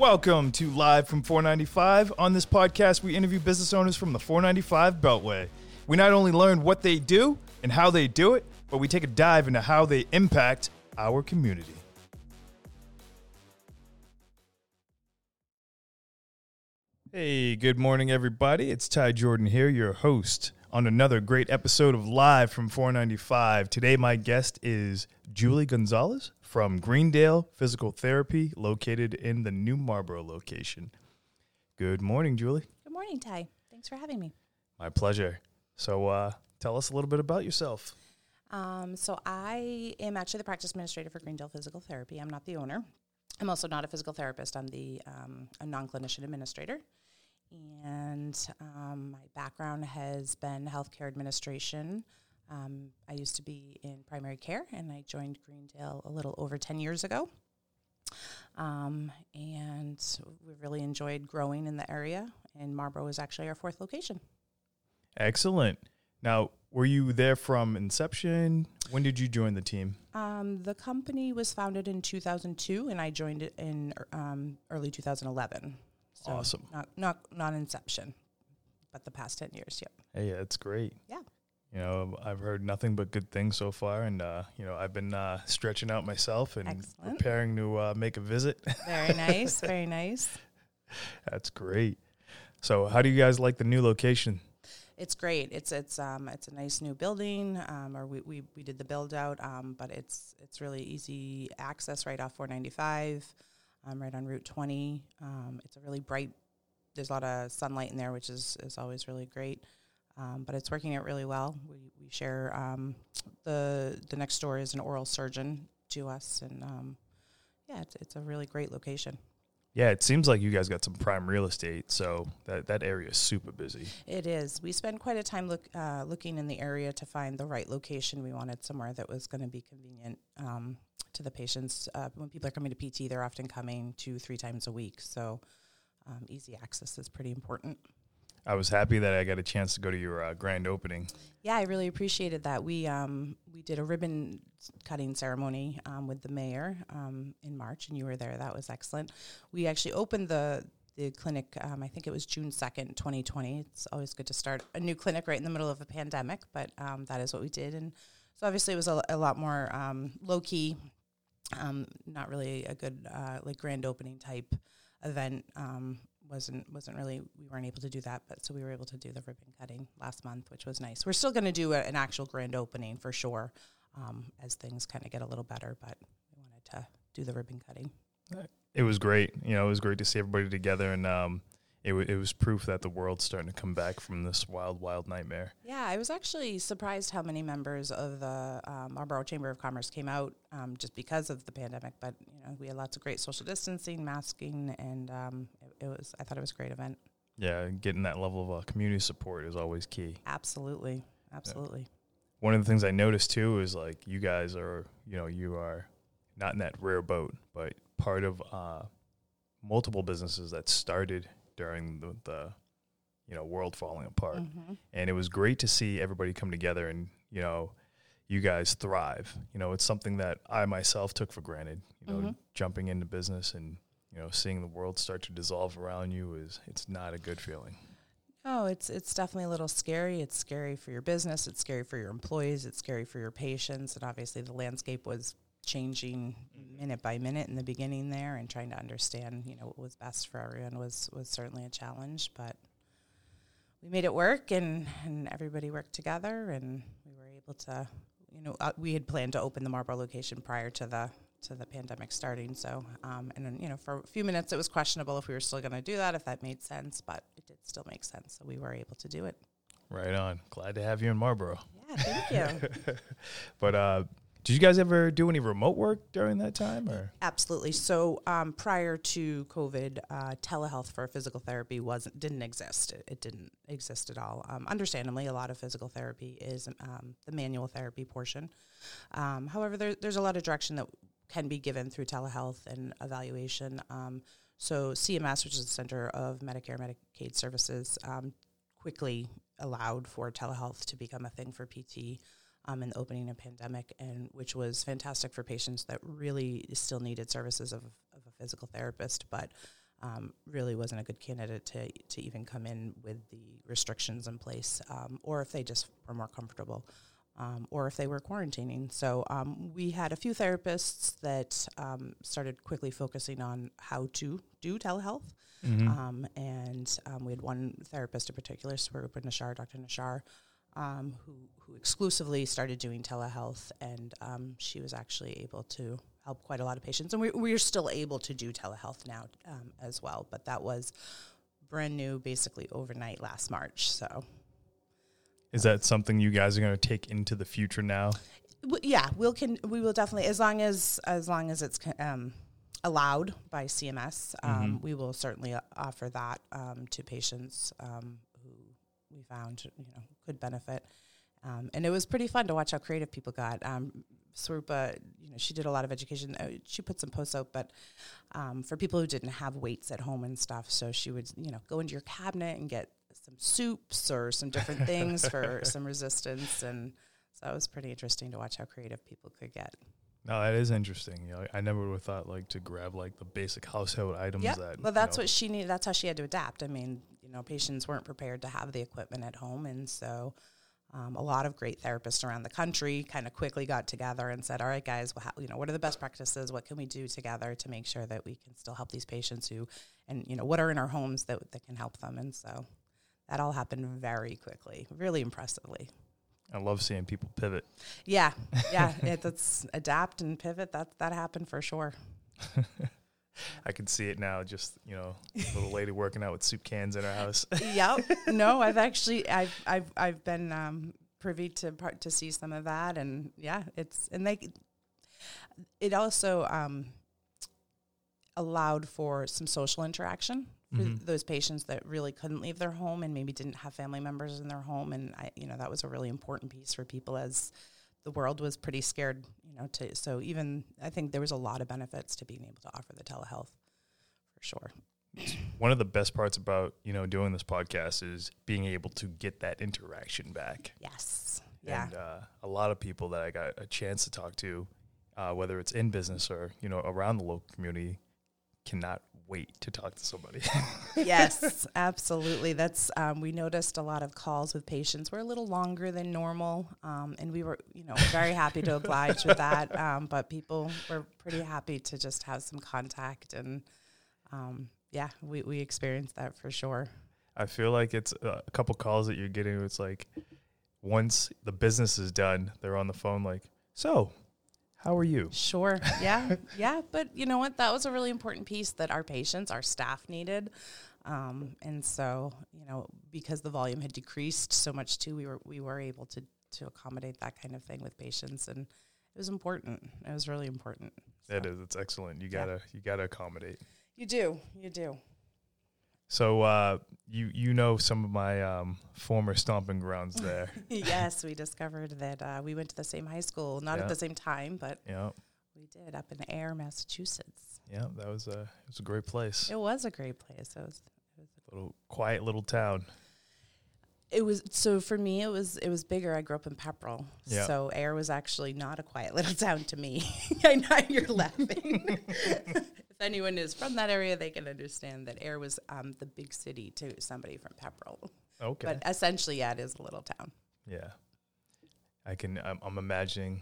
Welcome to Live from 495. On this podcast, we interview business owners from the 495 Beltway. We not only learn what they do and how they do it, but we take a dive into how they impact our community. Hey, good morning, everybody. It's Ty Jordan here, your host on another great episode of Live from 495. Today, my guest is Julie Gonzalez from Greendale Physical Therapy, located in the New Marlboro location. Good morning, Julie. Good morning, Ty. Thanks for having me. My pleasure. So, uh, tell us a little bit about yourself. Um, so, I am actually the practice administrator for Greendale Physical Therapy. I'm not the owner. I'm also not a physical therapist. I'm the um, a non-clinician administrator and um, my background has been healthcare administration. Um, I used to be in primary care, and I joined Greendale a little over 10 years ago. Um, and we really enjoyed growing in the area, and Marlboro is actually our fourth location. Excellent. Now, were you there from inception? When did you join the team? Um, the company was founded in 2002, and I joined it in um, early 2011. So awesome. Not not not Inception, but the past ten years. Yep. Hey, yeah, it's great. Yeah. You know, I've heard nothing but good things so far, and uh, you know, I've been uh, stretching out myself and Excellent. preparing to uh, make a visit. Very nice. very nice. That's great. So, how do you guys like the new location? It's great. It's it's um it's a nice new building. Um, or we, we, we did the build out. Um, but it's it's really easy access right off 495 um, right on Route 20. Um, it's a really bright, there's a lot of sunlight in there, which is, is always really great. Um, but it's working out really well. We, we share um, the the next door is an oral surgeon to us, and um, yeah, it's, it's a really great location. Yeah, it seems like you guys got some prime real estate, so that, that area is super busy. It is. We spend quite a time look uh, looking in the area to find the right location. We wanted somewhere that was going to be convenient um, to the patients. Uh, when people are coming to PT, they're often coming two, three times a week. So um, easy access is pretty important. I was happy that I got a chance to go to your uh, grand opening. Yeah, I really appreciated that. We um, we did a ribbon cutting ceremony um, with the mayor um, in March, and you were there. That was excellent. We actually opened the the clinic. Um, I think it was June second, twenty twenty. It's always good to start a new clinic right in the middle of a pandemic, but um, that is what we did. And so obviously it was a, a lot more um, low key um, not really a good uh, like grand opening type event. Um, wasn't wasn't really we weren't able to do that, but so we were able to do the ribbon cutting last month, which was nice. We're still going to do a, an actual grand opening for sure um, as things kind of get a little better, but we wanted to do the ribbon cutting. It was great. You know, it was great to see everybody together and um, it, w- it was proof that the world's starting to come back from this wild, wild nightmare. Yeah, I was actually surprised how many members of the um, Marlboro Chamber of Commerce came out um, just because of the pandemic. But you know, we had lots of great social distancing, masking, and um, it, it, was. I thought it was a great event. Yeah, getting that level of uh, community support is always key. Absolutely, absolutely. Yeah. One of the things I noticed too is like you guys are, you know, you are not in that rare boat, but part of uh, multiple businesses that started during the, the you know world falling apart. Mm-hmm. and it was great to see everybody come together and you know you guys thrive. You know it's something that i myself took for granted you know mm-hmm. jumping into business and you know seeing the world start to dissolve around you is it's not a good feeling. Oh it's it's definitely a little scary. It's scary for your business. It's scary for your employees. It's scary for your patients. And obviously the landscape was changing minute by minute in the beginning there and trying to understand you know what was best for everyone was was certainly a challenge but we made it work and and everybody worked together and we were able to you know uh, we had planned to open the Marlboro location prior to the to the pandemic starting. So um, and then you know for a few minutes it was questionable if we were still going to do that if that made sense but it did still make sense so we were able to do it. Right on. Glad to have you in Marlboro. Yeah thank you. But uh did you guys ever do any remote work during that time? Or absolutely. So um, prior to COVID, uh, telehealth for physical therapy wasn't didn't exist. It, it didn't exist at all. Um, understandably, a lot of physical therapy is um, the manual therapy portion. Um, however, there, there's a lot of direction that can be given through telehealth and evaluation. Um, so CMS, which is the Center of Medicare Medicaid Services, um, quickly allowed for telehealth to become a thing for PT um, in the opening of pandemic, and which was fantastic for patients that really still needed services of, of a physical therapist. But um, really wasn't a good candidate to to even come in with the restrictions in place, um, or if they just were more comfortable. Um, or if they were quarantining. So um, we had a few therapists that um, started quickly focusing on how to do telehealth. Mhm. Um, and um, we had one therapist in particular, Swarupa Nashar, Dr. Nashar, um, who, who exclusively started doing telehealth. And um, she was actually able to help quite a lot of patients. And we, we're still able to do telehealth now um, as well. But that was brand new, basically overnight last March. So, Is that something you guys are going to take into the future now? w- yeah, we'll can we will definitely as long as as long as it's um, allowed by CMS, um, Mhm. we will certainly uh, offer that um, to patients um, we found you know could benefit. Um, and it was pretty fun to watch how creative people got. Um, you know, she did a lot of education. Uh, she put some posts out, but um, for people who didn't have weights at home and stuff, so she would, you know, go into your cabinet and get some soups or some different things for some resistance, and so it was pretty interesting to watch how creative people could get. No, that is interesting. You know, I never would have thought like to grab like the basic household items Yeah, that. well, you that's know, what she needed. That's how she had to adapt. I mean, you know, patients weren't prepared to have the equipment at home, and so um, a lot of great therapists around the country kind of quickly got together and said, "All right, guys, well, how, you know, what are the best practices? What can we do together to make sure that we can still help these patients who, and you know, what are in our homes that that can help them?" And so that all happened very quickly, really impressively. I love seeing people pivot. Yeah, yeah, it, that's adapt and pivot. That that happened for sure. I can see it now. Just you know, a little lady working out with soup cans in her house. yep. No, I've actually I've I've I've been um, privy to part to see some of that, and yeah, it's and they it also um, allowed for some social interaction for Mhm. those patients that really couldn't leave their home and maybe didn't have family members in their home, and I you know that was a really important piece for people as the world was pretty scared, you know. To so even I think there was a lot of benefits to being able to offer the telehealth for sure. One of the best parts about you know doing this podcast is being able to get that interaction back. Yes. Yeah. And uh, a lot of people that I got a chance to talk to, uh, whether it's in business or you know around the local community, cannot wait to talk to somebody. yes, absolutely. That's um, we noticed a lot of calls with patients were a little longer than normal, um, and we were, you know, very happy to oblige with that. Um, but people were pretty happy to just have some contact, and um, yeah, we we experienced that for sure. I feel like it's uh, a couple calls that you're getting. It's like once the business is done, they're on the phone like, "So, how are you?" Sure. Yeah. yeah. But you know what? That was a really important piece that our patients, our staff needed. Um, and so, you know, because the volume had decreased so much too, we were we were able to to accommodate that kind of thing with patients and it was important. It was really important. It So- is. It's excellent. You gotta you gotta accommodate. You do. You do. So uh, you you know some of my um, former stomping grounds there. yes, we discovered that uh, we went to the same high school, not Yeah. at the same time, but yeah, we did up in Ayer, Massachusetts. yeah. That was a it was a great place. It was a great place. It was a Little quiet little town. It was so for me. It was it was bigger. I grew up in Pepperell, Yeah. so Ayer was actually not a quiet little town to me. I know you're laughing. If anyone is from that area, they can understand that Ayer was um, the big city to somebody from Pepperell. Okay. But essentially, yeah, it is a little town. Yeah, I can. I'm, I'm imagining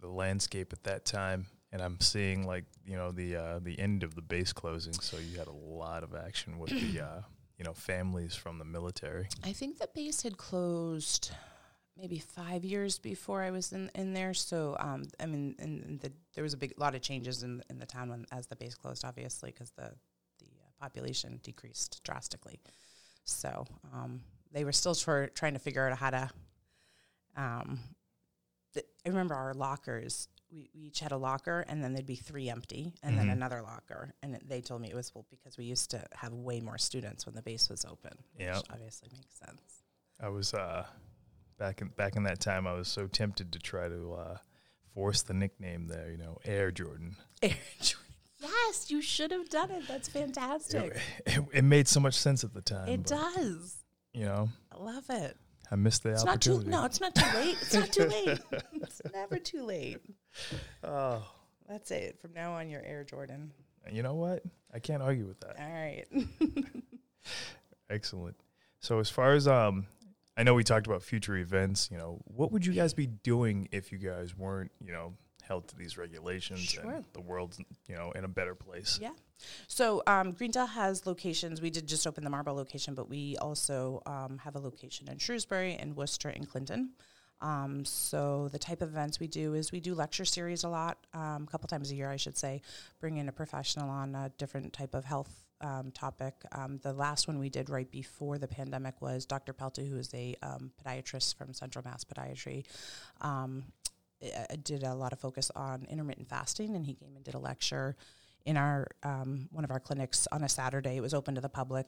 the landscape at that time, and I'm seeing like you know the uh, the end of the base closing. So you had a lot of action with the uh, you know families from the military. I think the base had closed maybe five years before I was in, in there. So, um, I mean, the, there was a big lot of changes in in the town when as the base closed, obviously, because the the uh, population decreased drastically. So, um, they were still tr- trying to figure out how to. Um, th- I remember our lockers. We, we each had a locker, and then there'd be three empty, and then Mhm. another locker. And it, they told me it was well because we used to have way more students when the base was open. Yeah. which obviously makes sense. I was uh, back in back in that time. I was so tempted to try to uh, force the nickname there. You know, Air Jordan. Air Jordan. Yes, you should have done it. That's fantastic. It, it, it made so much sense at the time. It does. You know, I love it. I missed the It's not too. opportunity. No, it's not too late. It's not too late. It's never too late. Oh, That's it. From now on, you're Air Jordan. You know what? I can't argue with that. All right. Excellent. So as far as um I know we talked about future events, you know, what would you guys be doing if you guys weren't, you know, held to these regulations Sure. and the world's, you know, in a better place? Yeah. So um, Greendale has locations. We did just open the Marlborough location, but we also um, have a location in Shrewsbury and Worcester and Clinton. Um, so the type of events we do is we do lecture series a lot, um, a couple times a year, I should say. Bring in a professional on a different type of health um, topic. Um, the last one we did right before the pandemic was Dr. Pelty, who is a um, podiatrist from Central Mass Podiatry. Um, I- I did a lot of focus on intermittent fasting, and he came and did a lecture in our um, one of our clinics on a Saturday. It was open to the public,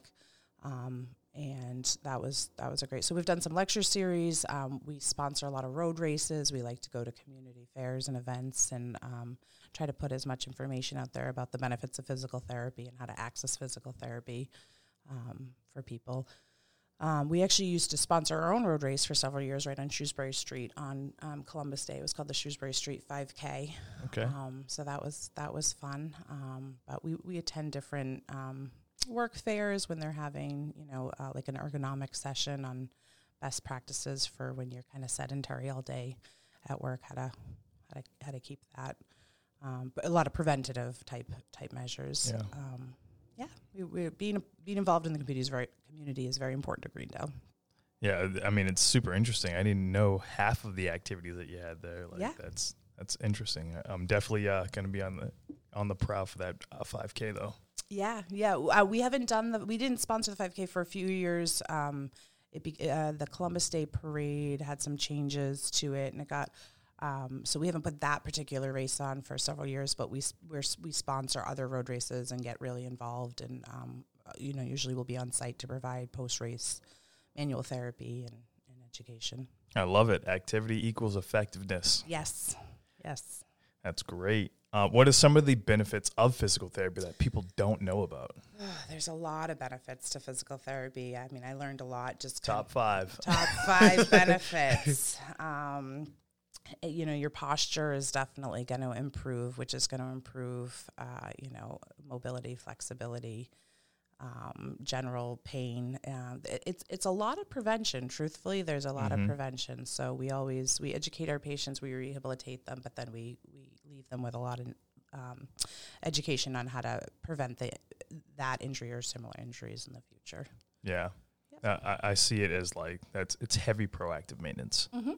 um, and that was that was a great. So we've done some lecture series. Um, we sponsor a lot of road races. We like to go to community fairs and events and um, try to put as much information out there about the benefits of physical therapy and how to access physical therapy um, for people. Um, we actually used to sponsor our own road race for several years right on Shrewsbury Street on um, Columbus Day. It was called the Shrewsbury Street 5K. Okay. Um, so that was that was fun. Um, but we we attend different um, work fairs when they're having you know uh, like an ergonomic session on best practices for when you're kind of sedentary all day at work. How to how to how to keep that. Um, but a lot of preventative type type measures. Yeah. Um, yeah, we, we're being being involved in the community is very community is very important to Greendale. Yeah, I mean it's super interesting. I didn't know half of the activities that you had there. Like Yeah. that's that's interesting. I'm definitely uh, going to be on the on the prowl for that uh, 5K though. Yeah, yeah. Uh, we haven't done the. We didn't sponsor the 5K for a few years. Um, it be, uh, the Columbus Day Parade had some changes to it, and it got. Um, so we haven't put that particular race on for several years, but we we're, we sponsor other road races and get really involved, and um, uh, you know usually we'll be on site to provide post race manual therapy and, and education. I love it. Activity equals effectiveness. Yes, yes. That's great. Uh, what are some of the benefits of physical therapy that people don't know about? There's a lot of benefits to physical therapy. I mean, I learned a lot just Top five. top five benefits. Um, eh, you know, your posture is definitely going to improve, which is going to improve, uh, you know, mobility, flexibility, um, general pain. Um, it- it's it's a lot of prevention. Truthfully, there's a lot Mhm. of prevention. So we always we educate our patients, we rehabilitate them, but then we we them with a lot of um, education on how to prevent the that injury or similar injuries in the future. Yeah. Yep. Uh, I, I see it as like that's it's heavy proactive maintenance. Mm-hmm.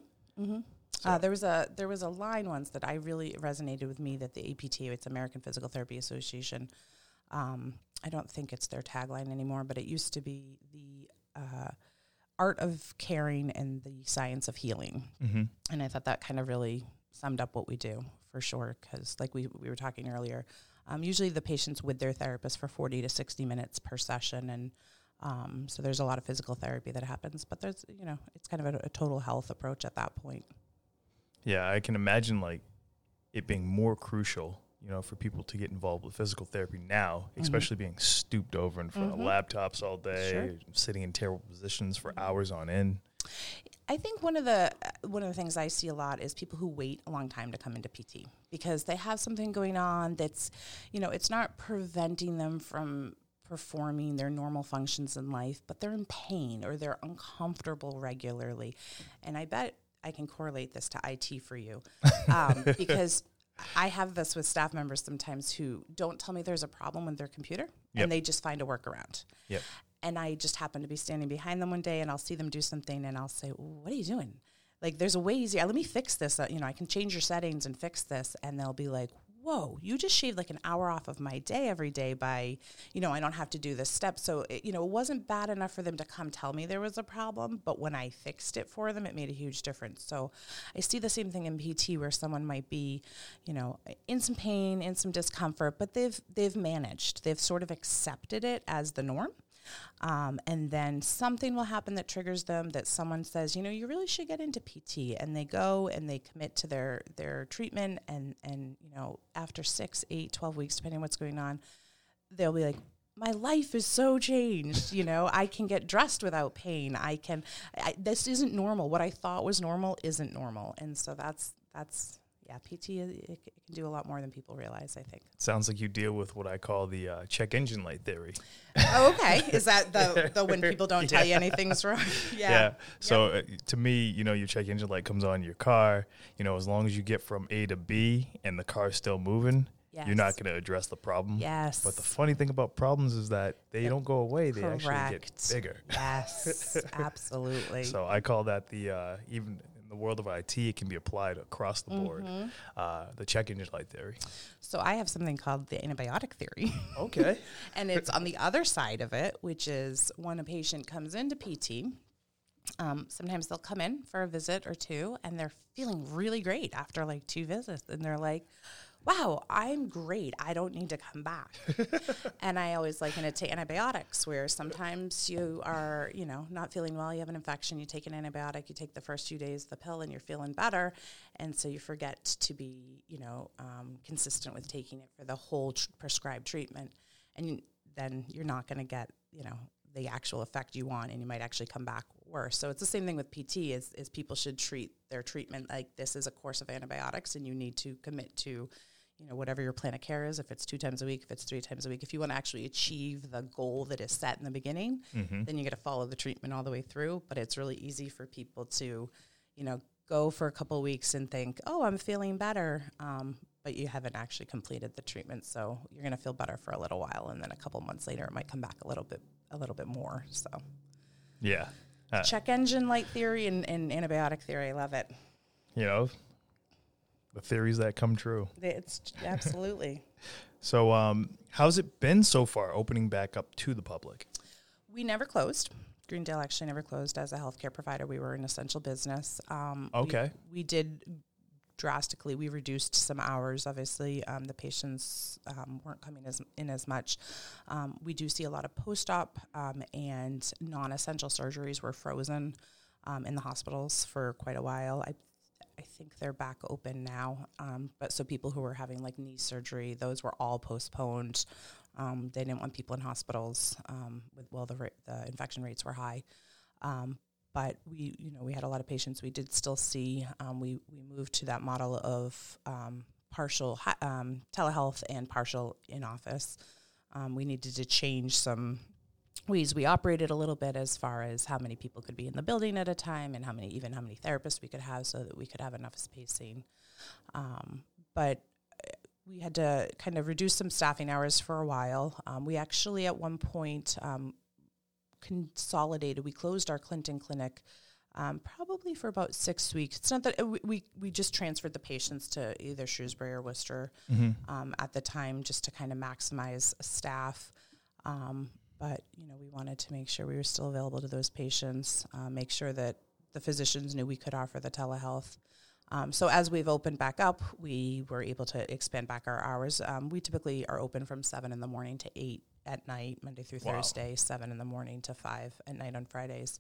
Mm-hmm. So- Uh, there was a there was a line once that I really resonated with me that the APTA, it's American Physical Therapy Association. Um, I don't think it's their tagline anymore, but it used to be the uh, art of caring and the science of healing. Mm-hmm. And I thought that kind of really summed up what we do for sure. Because like we we were talking earlier, um, usually the patients with their therapist for forty to sixty minutes per session, and um, so there's a lot of physical therapy that happens. But there's you know it's kind of a, a total health approach at that point. Yeah, I can imagine like it being more crucial, you know, for people to get involved with physical therapy now, Mhm. especially being stooped over in front Mhm. of laptops all day, Sure. sitting in terrible positions for Mhm. hours on end. I think one of the uh, one of the things I see a lot is people who wait a long time to come into PT because they have something going on that's, you know, it's not preventing them from performing their normal functions in life, but they're in pain or they're uncomfortable regularly, and I bet I can correlate this to IT for you um, because. I have this with staff members sometimes who don't tell me there's a problem with their computer Yep. and they just find a workaround. Yep. And I just happen to be standing behind them one day and I'll see them do something and I'll say, What are you doing? Like, there's a way easier. Let me fix this. Uh, you know, I can change your settings and fix this. And they'll be like, Whoa, you just shaved like an hour off of my day every day by, you know, I don't have to do this step. So, it, you know, it wasn't bad enough for them to come tell me there was a problem, but when I fixed it for them, it made a huge difference. So I see the same thing in PT where someone might be, you know, in some pain, in some discomfort, but they've they've managed. They've sort of accepted it as the norm. Um, and then something will happen that triggers them that someone says, you know, you really should get into PT. And they go and they commit to their, their treatment. And, and, you know, after six, eight, 12 weeks, depending on what's going on, they'll be like, my life is so changed. You know, I can get dressed without pain. I can, I, this isn't normal. What I thought was normal isn't normal. And so that's, that's, yeah, PT it, it can do a lot more than people realize. I think. Sounds like you deal with what I call the uh, check engine light theory. oh, okay. Is that the the when people don't tell you anything's wrong? Yeah. yeah. So yep. uh, to me, you know, your check engine light comes on your car. You know, as long as you get from A to B and the car's still moving, Yes. You're not going to address the problem. Yes. But the funny thing about problems is that they don't go away; they Correct. actually get bigger. Yes, absolutely. So I call that the uh, even in the world of IT, it can be applied across the board. Mm-hmm. Uh, the check engine light theory. So I have something called the antibiotic theory. Okay. and it's on the other side of it, which is when a patient comes into PT. Um, sometimes they'll come in for a visit or two and they're feeling really great after like two visits and they're like wow, I'm great. I don't need to come back. and I always liken it to antibiotics, where sometimes you are, you know, not feeling well, you have an infection, you take an antibiotic, you take the first few days the pill, and you're feeling better. And so you forget to be, you know, um, consistent with taking it for the whole tr- prescribed treatment. And then you're not going to get, you know, the actual effect you want and you might actually come back worse. So it's the same thing with PT is, is people should treat their treatment like this is a course of antibiotics and you need to commit to you know whatever your plan of care is if it's two times a week if it's three times a week if you want to actually achieve the goal that is set in the beginning mm-hmm. then you got to follow the treatment all the way through. But it's really easy for people to you know go for a couple weeks and think oh i'm feeling better um, but you haven't actually completed the treatment. So you're going to feel better for a little while and then a couple months later it might come back a little bit a little bit more so. Yeah. Uh, check engine light theory and, and antibiotic theory. I love it. you know the theories that come true. It's absolutely. so, um, how's it been so far opening back up to the public? We never closed. Greendale actually never closed as a healthcare provider. We were an essential business. Um, okay. We, we, did drastically. We reduced some hours. Obviously, um, the patients um, weren't coming as, in as much. Um, we do see a lot of post-op um, and non-essential surgeries were frozen um, in the hospitals for quite a while. I I think they're back open now. Um, but so people who were having like knee surgery, those were all postponed. Um, they didn't want people in hospitals um, with well the ra- the infection rates were high. Um, but we you know we had a lot of patients. We did still see. Um, we we moved to that model of um, partial telehealth and partial in office. we needed to change some ways we operated a little bit as far as how many people could be in the building at a time and how many even how many therapists we could have so that we could have enough spacing um, but uh, we had to kind of reduce some staffing hours for a while um, we actually at one point um, consolidated we closed our clinton clinic um, probably for about six weeks. It's not that uh, we, we just transferred the patients to either Shrewsbury or Worcester mm-hmm. um, at the time just to kind of maximize staff. Um, but you know we wanted to make sure we were still available to those patients, uh, make sure that the physicians knew we could offer the telehealth. Um, so as we've opened back up, we were able to expand back our hours. Um, we typically are open from seven in the morning to eight at night, Monday through wow. Thursday, seven in the morning to five at night on Fridays.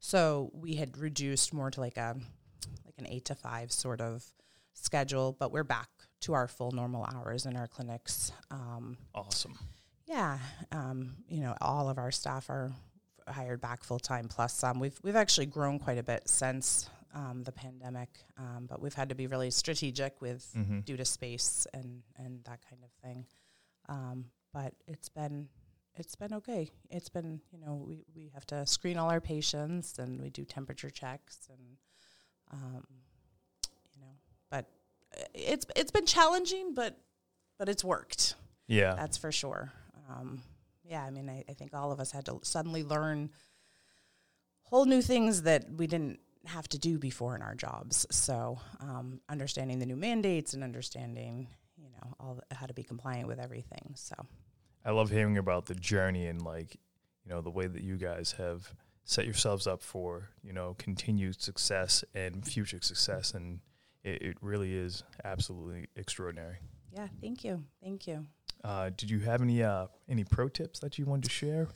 So we had reduced more to like a like an eight to five sort of schedule, but we're back to our full normal hours in our clinics. Um, awesome. Yeah, um, you know, all of our staff are hired back full time plus some. We've we've actually grown quite a bit since um, the pandemic, um, but we've had to be really strategic with mm-hmm. due to space and and that kind of thing. Um, but it's been it's been okay. It's been you know we we have to screen all our patients and we do temperature checks and um, you know, but it's it's been challenging, but but it's worked. Yeah, that's for sure um, yeah, I mean, I, I, think all of us had to suddenly learn whole new things that we didn't have to do before in our jobs. So, um, understanding the new mandates and understanding, you know, all the, how to be compliant with everything. So, I love hearing about the journey and like, you know, the way that you guys have set yourselves up for, you know, continued success and future success. And it, it really is absolutely extraordinary. Yeah, thank you. Thank you. Uh, did you have any uh, any pro tips that you wanted to share?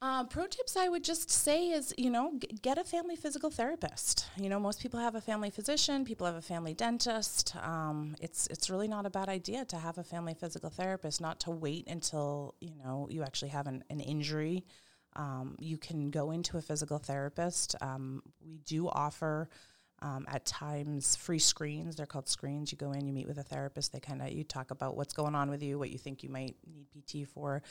Uh, pro tips I would just say is, you know, g- get a family physical therapist. You know, most people have a family physician, people have a family dentist. Um, it's it's really not a bad idea to have a family physical therapist, not to wait until you know you actually have an, an injury. Um, you can go into a physical therapist. Um, we do offer um, at times free screens. They're called screens. You go in, you meet with a therapist. They kind of you talk about what's going on with you, what you think you might need PT for.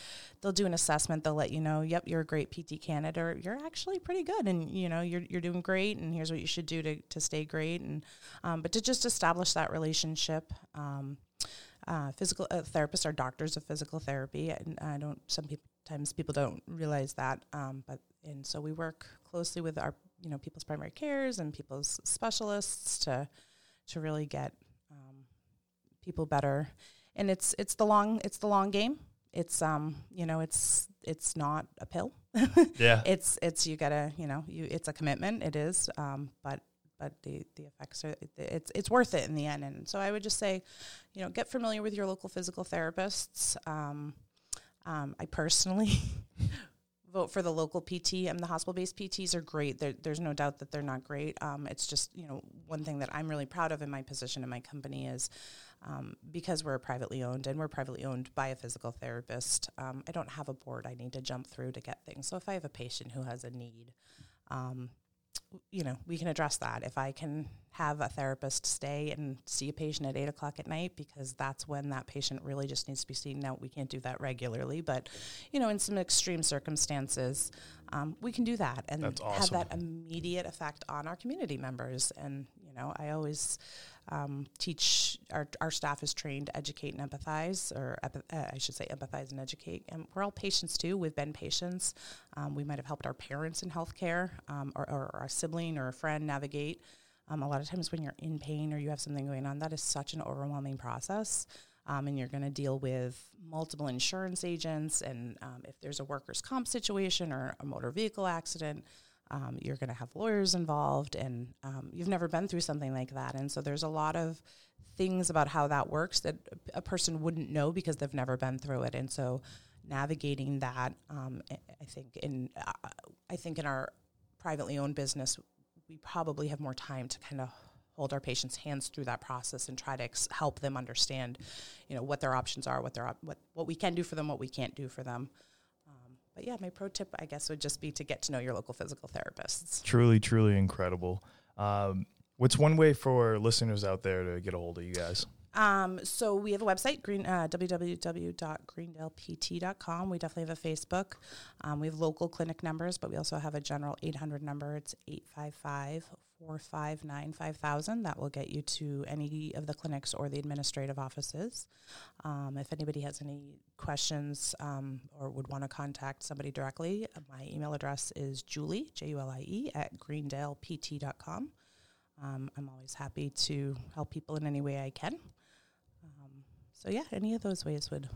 They'll do an assessment. They'll let you know, yep, you're a great PT candidate, or you're actually pretty good, and you know you're you're doing great, and here's what you should do to to stay great, and um, but to just establish that relationship. Um, uh, physical uh, therapists are doctors of physical therapy, and I don't. Sometimes people don't realize that, um, but and so we work closely with our you know people's primary cares and people's specialists to to really get um, people better. And it's it's the long it's the long game. It's um you know it's it's not a pill. yeah. It's it's you gotta you know you it's a commitment. It is. Um, but but the the effects are it's it's worth it in the end. And so I would just say, you know, get familiar with your local physical therapists. Um, um, I personally vote for the local PT. I and the hospital-based PTs are great. There, there's no doubt that they're not great. Um, it's just you know one thing that I'm really proud of in my position in my company is um, because we're privately owned and we're privately owned by a physical therapist. Um, I don't have a board I need to jump through to get things. So if I have a patient who has a need, um, you know, we can address that. If I can have a therapist stay and see a patient at eight o'clock at night, because that's when that patient really just needs to be seen. Now, we can't do that regularly, but, you know, in some extreme circumstances, um, we can do that and awesome. have that immediate effect on our community members. And, know, I always, um, teach our, our staff is trained to educate and empathize, or uh, I should say empathize and educate. And we're all patients too. We've been patients. Um, we might have helped our parents in healthcare, um, or, or, a sibling or a friend navigate. Um, a lot of times when you're in pain or you have something going on, that is such an overwhelming process. Um, and you're going to deal with multiple insurance agents, and um, if there's a workers' comp situation or a motor vehicle accident, um, you're going to have lawyers involved, and um, you've never been through something like that. And so there's a lot of things about how that works that a person wouldn't know because they've never been through it. And so navigating that, um, I think in uh, I think in our privately owned business, we probably have more time to kind of hold our patients' hands through that process and try to ex- help them understand, you know, what their options are, what their op- what what we can do for them, what we can't do for them. But yeah, my pro tip, I guess, would just be to get to know your local physical therapists. Truly, truly incredible. Um, what's one way for listeners out there to get a hold of you guys? Um, so we have a website, green, uh, www.greendalept.com. We definitely have a Facebook. Um, we have local clinic numbers, but we also have a general 800 number. It's 855 459 5000. That will get you to any of the clinics or the administrative offices. Um, if anybody has any questions um, or would want to contact somebody directly, my email address is julie, J U L I E, at greendalept.com. Um, I'm always happy to help people in any way I can. Um, so, yeah, any of those ways would,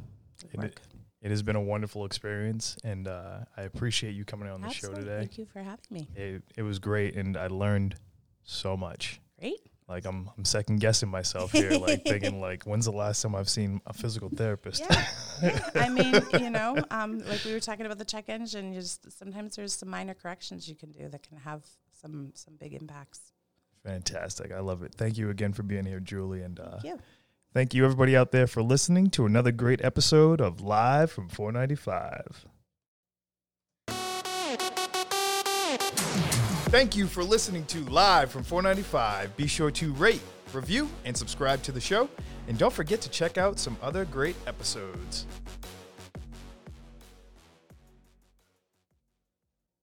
would work. It, it, has been a wonderful experience, and uh, I appreciate you coming on the Absolutely. show today. Thank you for having me. It, it was great, and I learned so much. Great. Like I'm, I'm second guessing myself here, like thinking, like, when's the last time I've seen a physical therapist? Yeah, yeah. I mean, you know, um, like we were talking about the check engine. just sometimes there's some minor corrections you can do that can have some some big impacts. Fantastic, I love it. Thank you again for being here, Julie, and uh, thank you. Thank you, everybody out there, for listening to another great episode of Live from 495. Thank you for listening to Live from 495. Be sure to rate, review, and subscribe to the show. And don't forget to check out some other great episodes.